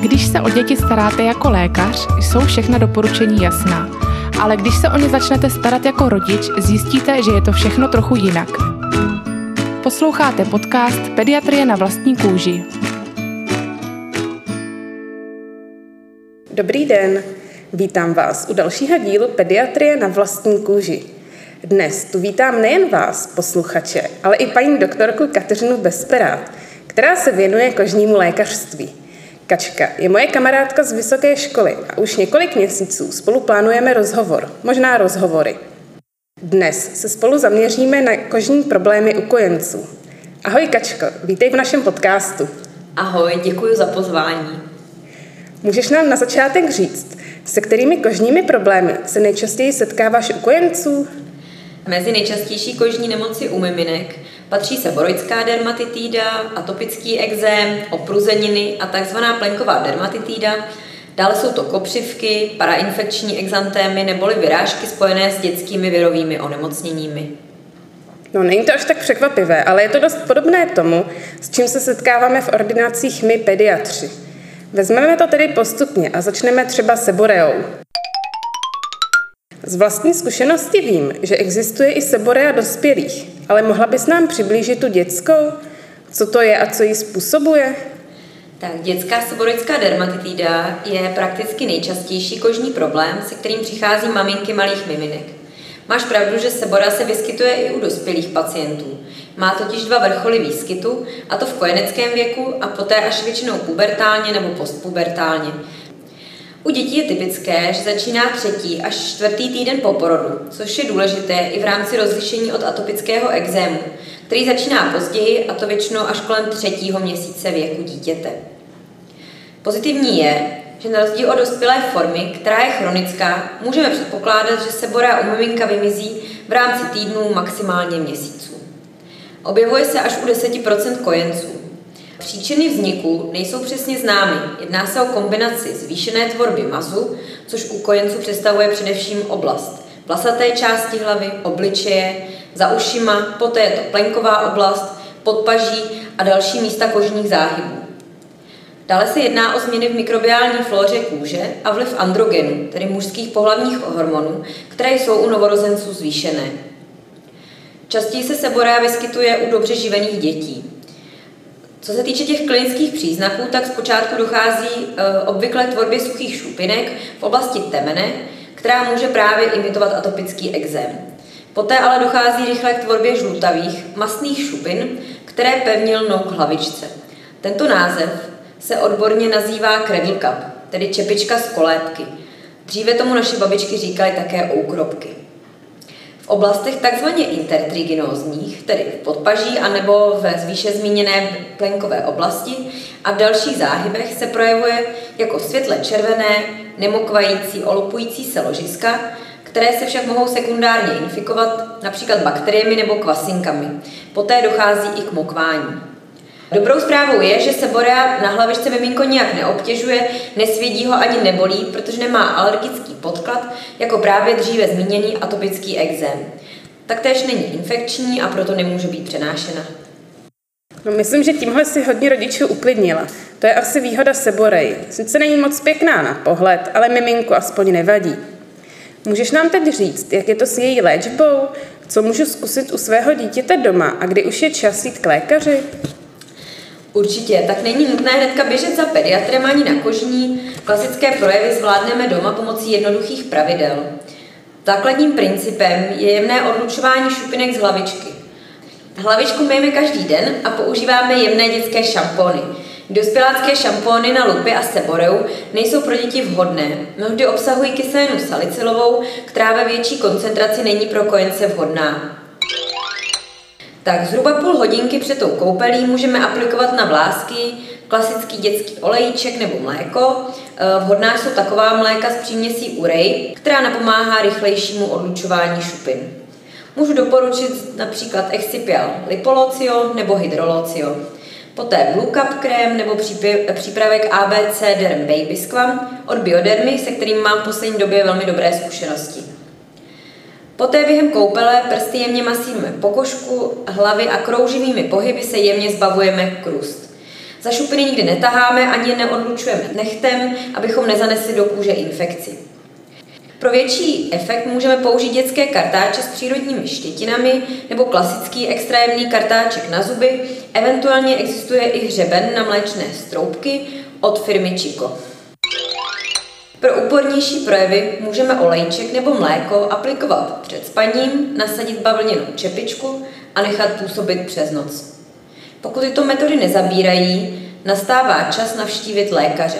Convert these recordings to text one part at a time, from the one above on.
Když se o děti staráte jako lékař, jsou všechna doporučení jasná. Ale když se o ně začnete starat jako rodič, zjistíte, že je to všechno trochu jinak. Posloucháte podcast Pediatrie na vlastní kůži. Dobrý den, vítám vás u dalšího dílu Pediatrie na vlastní kůži. Dnes tu vítám nejen vás, posluchače, ale i paní doktorku Kateřinu Besperát, která se věnuje kožnímu lékařství. Kačka je moje kamarádka z vysoké školy a už několik měsíců spolu plánujeme rozhovor, možná rozhovory. Dnes se spolu zaměříme na kožní problémy u kojenců. Ahoj Kačko, vítej v našem podcastu. Ahoj, děkuji za pozvání. Můžeš nám na začátek říct, se kterými kožními problémy se nejčastěji setkáváš u kojenců? Mezi nejčastější kožní nemoci u miminek patří seborojská dermatitída, atopický exém, opruzeniny a tzv. plenková dermatitída. Dále jsou to kopřivky, parainfekční exantémy neboli vyrážky spojené s dětskými virovými onemocněními. No, není to až tak překvapivé, ale je to dost podobné tomu, s čím se setkáváme v ordinacích my pediatři. Vezmeme to tedy postupně a začneme třeba seboreou. Z vlastní zkušenosti vím, že existuje i seborea dospělých, ale mohla bys nám přiblížit tu dětskou? Co to je a co ji způsobuje? Tak dětská seborojská dermatitída je prakticky nejčastější kožní problém, se kterým přichází maminky malých miminek. Máš pravdu, že sebora se vyskytuje i u dospělých pacientů. Má totiž dva vrcholy výskytu, a to v kojeneckém věku a poté až většinou pubertálně nebo postpubertálně. U dětí je typické, že začíná třetí až čtvrtý týden po porodu, což je důležité i v rámci rozlišení od atopického exému, který začíná později a to většinou až kolem třetího měsíce věku dítěte. Pozitivní je, že na rozdíl od dospělé formy, která je chronická, můžeme předpokládat, že sebora u miminka vymizí v rámci týdnů maximálně měsíců. Objevuje se až u 10% kojenců, Příčiny vzniku nejsou přesně známy. Jedná se o kombinaci zvýšené tvorby mazu, což u kojenců představuje především oblast vlasaté části hlavy, obličeje, za ušima, poté je to plenková oblast, podpaží a další místa kožních záhybů. Dále se jedná o změny v mikrobiální flóře kůže a vliv androgenů, tedy mužských pohlavních hormonů, které jsou u novorozenců zvýšené. Častěji se seborea vyskytuje u dobře živených dětí. Co se týče těch klinických příznaků, tak zpočátku dochází e, obvykle k tvorbě suchých šupinek v oblasti temene, která může právě imitovat atopický exém. Poté ale dochází rychle k tvorbě žlutavých, mastných šupin, které pevně lnou k hlavičce. Tento název se odborně nazývá cradle cup, tedy čepička z kolébky. Dříve tomu naše babičky říkali také oukropky. V oblastech takzvaně intertriginózních, tedy v podpaží anebo ve zvýše zmíněné plenkové oblasti a v dalších záhybech se projevuje jako světle červené, nemokvající, olupující se ložiska, které se však mohou sekundárně infikovat například bakteriemi nebo kvasinkami. Poté dochází i k mokvání. Dobrou zprávou je, že se borea na hlavičce miminko nijak neobtěžuje, nesvědí ho ani nebolí, protože nemá alergický podklad, jako právě dříve zmíněný atopický exém. Taktéž není infekční a proto nemůže být přenášena. No, myslím, že tímhle si hodně rodičů uklidnila. To je asi výhoda seborej. Sice není moc pěkná na pohled, ale miminku aspoň nevadí. Můžeš nám teď říct, jak je to s její léčbou? Co můžu zkusit u svého dítěte doma a kdy už je čas jít k lékaři? Určitě, tak není nutné hnedka běžet za pediatrem ani na kožní. Klasické projevy zvládneme doma pomocí jednoduchých pravidel. Základním principem je jemné odlučování šupinek z hlavičky. Hlavičku myjeme každý den a používáme jemné dětské šampony. Dospělácké šampóny na lupy a seboreu nejsou pro děti vhodné. Mnohdy obsahují kyselinu salicylovou, která ve větší koncentraci není pro kojence vhodná. Tak zhruba půl hodinky před tou koupelí můžeme aplikovat na vlásky klasický dětský olejček nebo mléko. E, vhodná jsou taková mléka s příměsí urej, která napomáhá rychlejšímu odlučování šupin. Můžu doporučit například Excipial Lipolocio nebo Hydrolocio. Poté Blue Cup krém nebo přípravek ABC Derm Baby Squam od Biodermy, se kterým mám v poslední době velmi dobré zkušenosti. Poté během koupele prsty jemně masírujeme pokožku hlavy a krouživými pohyby se jemně zbavujeme krust. Za šupiny nikdy netaháme ani neodlučujeme nechtem, abychom nezanesli do kůže infekci. Pro větší efekt můžeme použít dětské kartáče s přírodními štětinami nebo klasický extrémní kartáček na zuby, eventuálně existuje i hřeben na mléčné stroupky od firmy Chico. Pro úpornější projevy můžeme olejček nebo mléko aplikovat před spaním, nasadit bavlněnou čepičku a nechat působit přes noc. Pokud tyto metody nezabírají, nastává čas navštívit lékaře.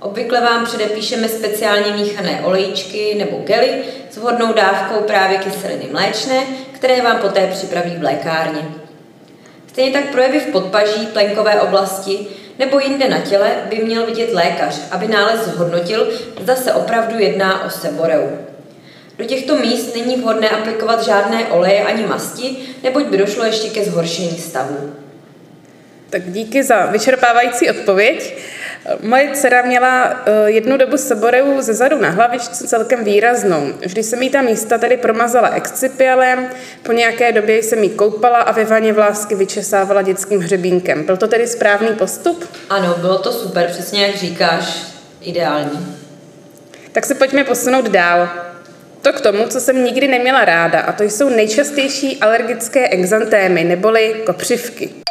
Obvykle vám předepíšeme speciálně míchané olejčky nebo gely s vhodnou dávkou právě kyseliny mléčné, které vám poté připraví v lékárně. Stejně tak projevy v podpaží, plenkové oblasti nebo jinde na těle by měl vidět lékař, aby nález zhodnotil, zda se opravdu jedná o seboreu. Do těchto míst není vhodné aplikovat žádné oleje ani masti, neboť by došlo ještě ke zhoršení stavu. Tak díky za vyčerpávající odpověď. Moje dcera měla eh, jednu dobu seboreu ze zadu na hlavičce celkem výraznou. Vždy jsem jí ta místa tedy promazala excipialem, po nějaké době jsem jí koupala a ve vaně vlásky vyčesávala dětským hřebínkem. Byl to tedy správný postup? Ano, bylo to super, přesně jak říkáš, ideální. Tak se pojďme posunout dál. To k tomu, co jsem nikdy neměla ráda, a to jsou nejčastější alergické exantémy, neboli kopřivky.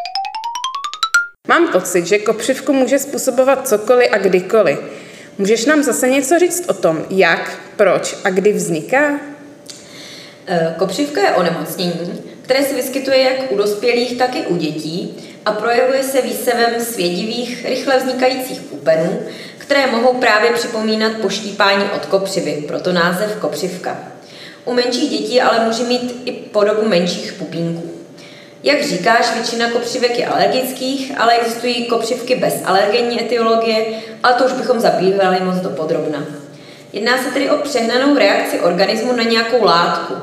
Mám pocit, že kopřivku může způsobovat cokoliv a kdykoliv. Můžeš nám zase něco říct o tom, jak, proč a kdy vzniká? Eh, kopřivka je onemocnění, které se vyskytuje jak u dospělých, tak i u dětí a projevuje se výsevem svědivých, rychle vznikajících pupenů, které mohou právě připomínat poštípání od kopřivy, proto název kopřivka. U menších dětí ale může mít i podobu menších pupínků. Jak říkáš, většina kopřivek je alergických, ale existují kopřivky bez alergenní etiologie, ale to už bychom zabývali moc do podrobna. Jedná se tedy o přehnanou reakci organismu na nějakou látku.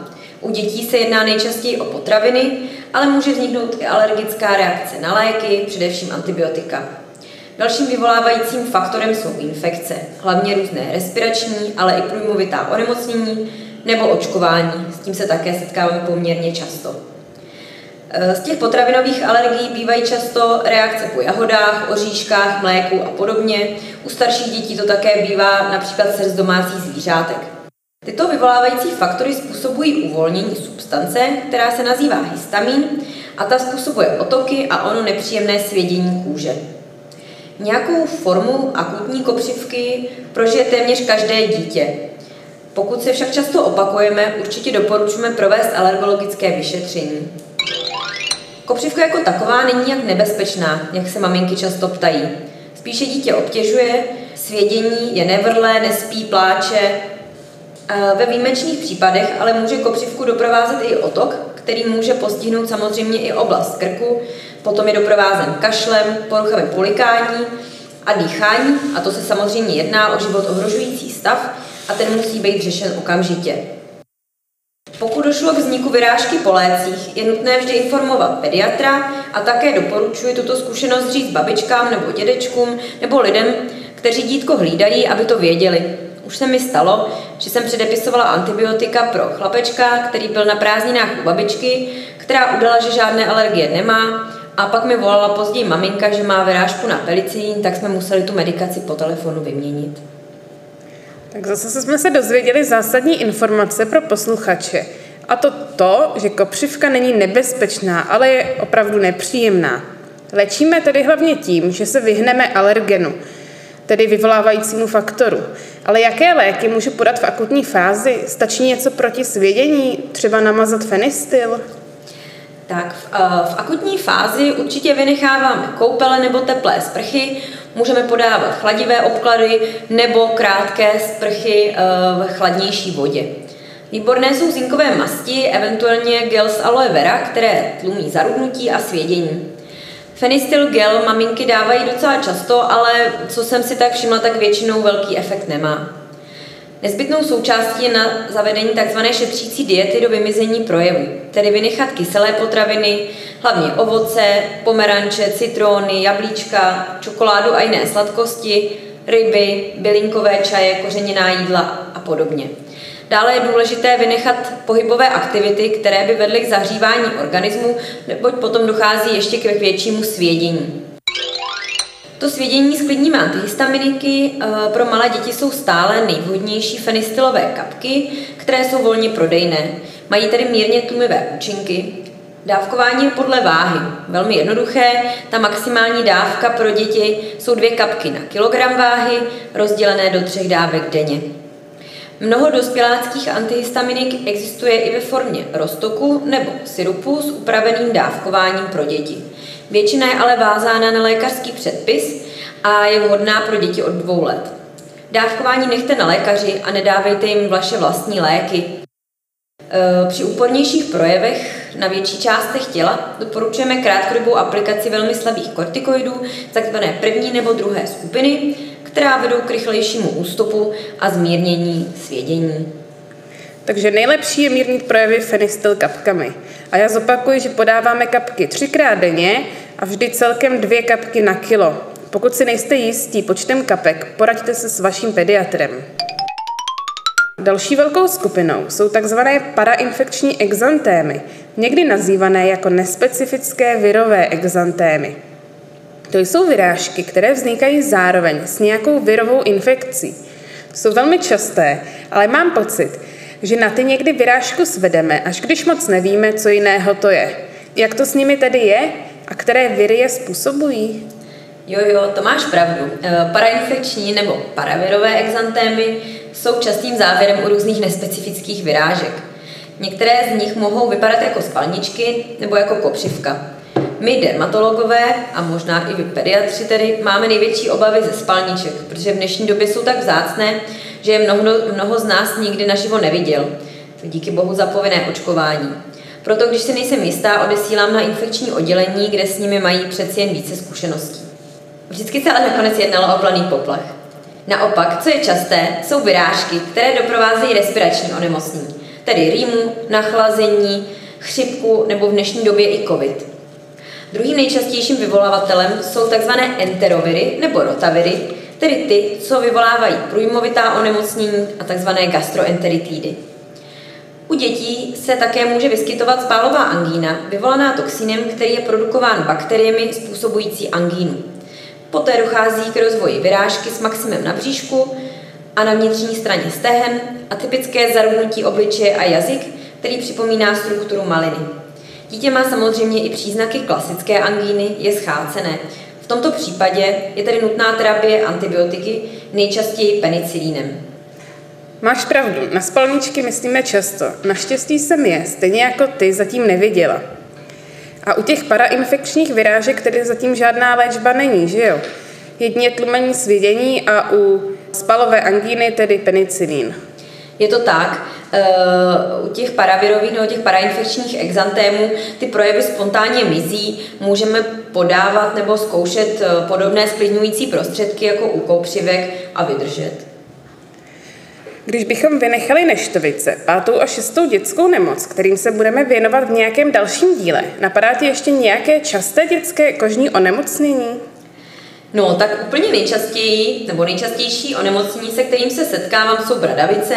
U dětí se jedná nejčastěji o potraviny, ale může vzniknout i alergická reakce na léky, především antibiotika. Dalším vyvolávajícím faktorem jsou infekce, hlavně různé respirační, ale i průjmovitá onemocnění nebo očkování. S tím se také setkáváme poměrně často. Z těch potravinových alergií bývají často reakce po jahodách, oříškách, mléku a podobně. U starších dětí to také bývá například srst domácích zvířátek. Tyto vyvolávající faktory způsobují uvolnění substance, která se nazývá histamin a ta způsobuje otoky a ono nepříjemné svědění kůže. Nějakou formu akutní kopřivky prožije téměř každé dítě. Pokud se však často opakujeme, určitě doporučujeme provést alergologické vyšetření. Kopřivka jako taková není jak nebezpečná, jak se maminky často ptají. Spíše dítě obtěžuje, svědění je nevrlé, nespí, pláče. Ve výjimečných případech ale může kopřivku doprovázet i otok, který může postihnout samozřejmě i oblast krku, potom je doprovázen kašlem, poruchami polikání a dýchání, a to se samozřejmě jedná o život ohrožující stav a ten musí být řešen okamžitě. Pokud došlo k vzniku vyrážky po lécích, je nutné vždy informovat pediatra a také doporučuji tuto zkušenost říct babičkám nebo dědečkům nebo lidem, kteří dítko hlídají, aby to věděli. Už se mi stalo, že jsem předepisovala antibiotika pro chlapečka, který byl na prázdninách u babičky, která udala, že žádné alergie nemá a pak mi volala později maminka, že má vyrážku na pelicín, tak jsme museli tu medikaci po telefonu vyměnit. Tak zase jsme se dozvěděli zásadní informace pro posluchače. A to to, že kopřivka není nebezpečná, ale je opravdu nepříjemná. Léčíme tedy hlavně tím, že se vyhneme alergenu, tedy vyvolávajícímu faktoru. Ale jaké léky můžu podat v akutní fázi? Stačí něco proti svědění, třeba namazat fenistil? Tak v, uh, v akutní fázi určitě vynecháváme koupele nebo teplé sprchy, můžeme podávat chladivé obklady nebo krátké sprchy uh, v chladnější vodě. Výborné jsou zinkové masti, eventuálně gel z aloe vera, které tlumí zarudnutí a svědění. Fenistil gel maminky dávají docela často, ale co jsem si tak všimla, tak většinou velký efekt nemá. Nezbytnou součástí je na zavedení tzv. šetřící diety do vymizení projevů, tedy vynechat kyselé potraviny, hlavně ovoce, pomeranče, citróny, jablíčka, čokoládu a jiné sladkosti, ryby, bylinkové čaje, kořeněná jídla a podobně. Dále je důležité vynechat pohybové aktivity, které by vedly k zahřívání organismu, neboť potom dochází ještě k většímu svědění. To svědění s klidními antihistaminiky eh, pro malé děti jsou stále nejvhodnější fenistylové kapky, které jsou volně prodejné. Mají tedy mírně tlumivé účinky. Dávkování je podle váhy. Velmi jednoduché. Ta maximální dávka pro děti jsou dvě kapky na kilogram váhy, rozdělené do třech dávek denně. Mnoho dospěláckých antihistaminik existuje i ve formě roztoku nebo syrupu s upraveným dávkováním pro děti. Většina je ale vázána na lékařský předpis a je vhodná pro děti od dvou let. Dávkování nechte na lékaři a nedávejte jim vaše vlastní léky. E, při úpornějších projevech na větší částech těla doporučujeme krátkodobou aplikaci velmi slabých kortikoidů, takzvané první nebo druhé skupiny, která vedou k rychlejšímu ústupu a zmírnění svědění. Takže nejlepší je mírnit projevy fenistyl kapkami. A já zopakuju, že podáváme kapky třikrát denně a vždy celkem dvě kapky na kilo. Pokud si nejste jistí počtem kapek, poraďte se s vaším pediatrem. Další velkou skupinou jsou tzv. parainfekční exantémy, někdy nazývané jako nespecifické virové exantémy. To jsou vyrážky, které vznikají zároveň s nějakou virovou infekcí. Jsou velmi časté, ale mám pocit, že na ty někdy vyrážku svedeme, až když moc nevíme, co jiného to je. Jak to s nimi tedy je a které viry je způsobují? Jo, jo, to máš pravdu. Eh, parainfekční nebo paravirové exantémy jsou častým závěrem u různých nespecifických vyrážek. Některé z nich mohou vypadat jako spalničky nebo jako kopřivka. My dermatologové a možná i vy pediatři tedy máme největší obavy ze spalniček, protože v dnešní době jsou tak vzácné, že je mnoho, mnoho z nás nikdy naživo neviděl. Díky bohu za povinné očkování. Proto, když se nejsem jistá, odesílám na infekční oddělení, kde s nimi mají přeci jen více zkušeností. Vždycky se ale nakonec jednalo o planý poplach. Naopak, co je časté, jsou vyrážky, které doprovázejí respirační onemocnění, tedy rýmu, nachlazení, chřipku nebo v dnešní době i covid. Druhým nejčastějším vyvolávatelem jsou tzv. enteroviry nebo rotaviry, tedy ty, co vyvolávají průjmovitá onemocnění a tzv. gastroenteritidy. U dětí se také může vyskytovat spálová angína, vyvolaná toxinem, který je produkován bakteriemi způsobující angínu. Poté dochází k rozvoji vyrážky s maximem na bříšku a na vnitřní straně stehen a typické zarudnutí obličeje a jazyk, který připomíná strukturu maliny. Dítě má samozřejmě i příznaky klasické angíny, je schácené. V tomto případě je tedy nutná terapie antibiotiky, nejčastěji penicilínem. Máš pravdu, na spalničky myslíme často. Naštěstí jsem je, stejně jako ty, zatím neviděla. A u těch parainfekčních vyrážek tedy zatím žádná léčba není, že jo? Jedině tlumení svědění a u spalové angíny tedy penicilín. Je to tak. Eh, u těch paravirových nebo těch parainfekčních exantémů ty projevy spontánně mizí. Můžeme podávat nebo zkoušet eh, podobné sklidňující prostředky jako u koupřivek a vydržet. Když bychom vynechali neštovice, pátou a šestou dětskou nemoc, kterým se budeme věnovat v nějakém dalším díle, napadá ti ještě nějaké časté dětské kožní onemocnění? No, tak úplně nejčastěji, nebo nejčastější onemocnění, se kterým se setkávám, jsou bradavice,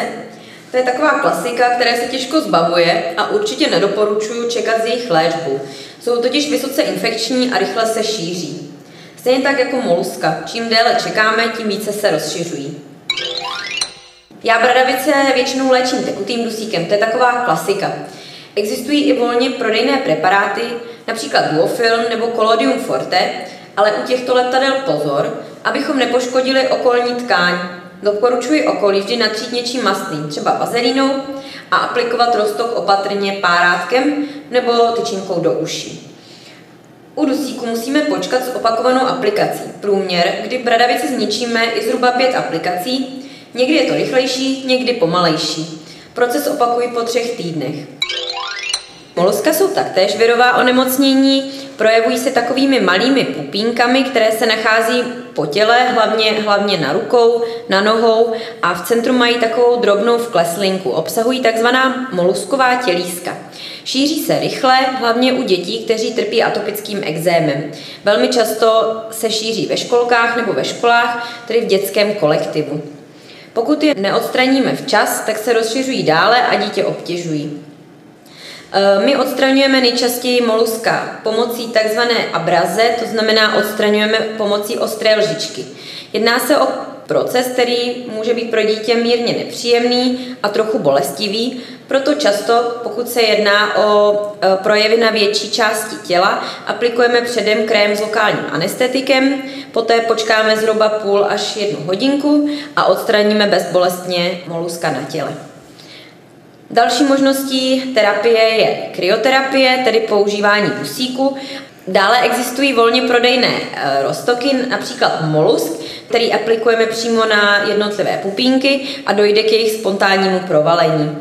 to je taková klasika, které se těžko zbavuje a určitě nedoporučuju čekat z jejich léčbu. Jsou totiž vysoce infekční a rychle se šíří. Stejně tak jako moluska. Čím déle čekáme, tím více se rozšiřují. Já bradavice většinou léčím tekutým dusíkem, to je taková klasika. Existují i volně prodejné preparáty, například Duofilm nebo Collodium Forte, ale u těchto letadel pozor, abychom nepoškodili okolní tkáň, Doporučuji okolí vždy natřít něčím mastným, třeba vazelínou a aplikovat roztok opatrně párátkem nebo tyčinkou do uší. U dusíku musíme počkat s opakovanou aplikací. Průměr, kdy bradavici zničíme, je zhruba pět aplikací. Někdy je to rychlejší, někdy pomalejší. Proces opakuji po třech týdnech. Moluska jsou taktéž virová onemocnění, projevují se takovými malými pupínkami, které se nachází po těle, hlavně, hlavně na rukou, na nohou a v centru mají takovou drobnou vkleslinku. Obsahují takzvaná molusková tělíska. Šíří se rychle, hlavně u dětí, kteří trpí atopickým exémem. Velmi často se šíří ve školkách nebo ve školách, tedy v dětském kolektivu. Pokud je neodstraníme včas, tak se rozšiřují dále a dítě obtěžují. Eh, my odstraňujeme nejčastěji moluska pomocí takzvané abraze, to znamená odstraňujeme pomocí ostré lžičky. Jedná se o proces, který může být pro dítě mírně nepříjemný a trochu bolestivý, proto často, pokud se jedná o e, projevy na větší části těla, aplikujeme předem krém s lokálním anestetikem, poté počkáme zhruba půl až jednu hodinku a odstraníme bezbolestně moluska na těle. Další možností terapie je kryoterapie, tedy používání dusíku. Dále existují volně prodejné e, roztoky, například molusk, který aplikujeme přímo na jednotlivé pupínky a dojde k jejich spontánnímu provalení.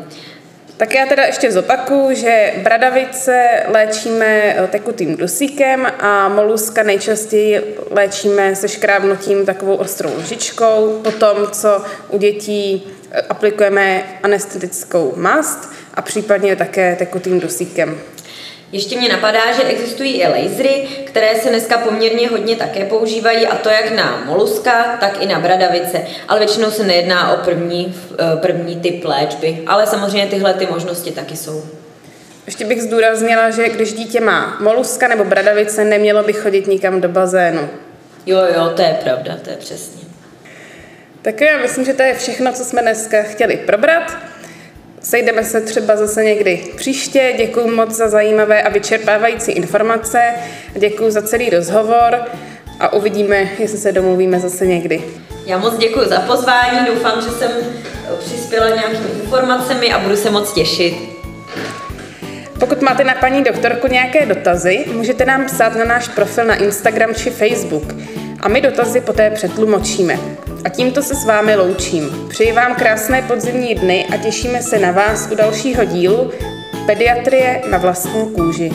Tak já teda ještě zopaku, že bradavice léčíme eh, tekutým dusíkem a moluska nejčastěji léčíme se škrábnutím takovou ostrou lžičkou. Potom, co u dětí aplikujeme anestetickou mast a případně také tekutým dusíkem. Ještě mě napadá, že existují i lasery, které se dneska poměrně hodně také používají, a to jak na moluska, tak i na bradavice. Ale většinou se nejedná o první, eh, první typ léčby. Ale samozřejmě tyhle ty možnosti taky jsou. Ještě bych zdůraznila, že když dítě má moluska nebo bradavice, nemělo by chodit nikam do bazénu. Jo, jo, to je pravda, to je přesně. Tak já myslím, že to je všechno, co jsme dneska chtěli probrat. Sejdeme se třeba zase někdy příště. Děkuji moc za zajímavé a vyčerpávající informace. Děkuji za celý rozhovor a uvidíme, jestli se domluvíme zase někdy. Já moc děkuji za pozvání, doufám, že jsem přispěla nějakými informacemi a budu se moc těšit. Pokud máte na paní doktorku nějaké dotazy, můžete nám psát na náš profil na Instagram či Facebook a my dotazy poté přetlumočíme. A tímto se s vámi loučím. Přeji vám krásné podzimní dny a těšíme se na vás u dalšího dílu Pediatrie na vlastní kůži.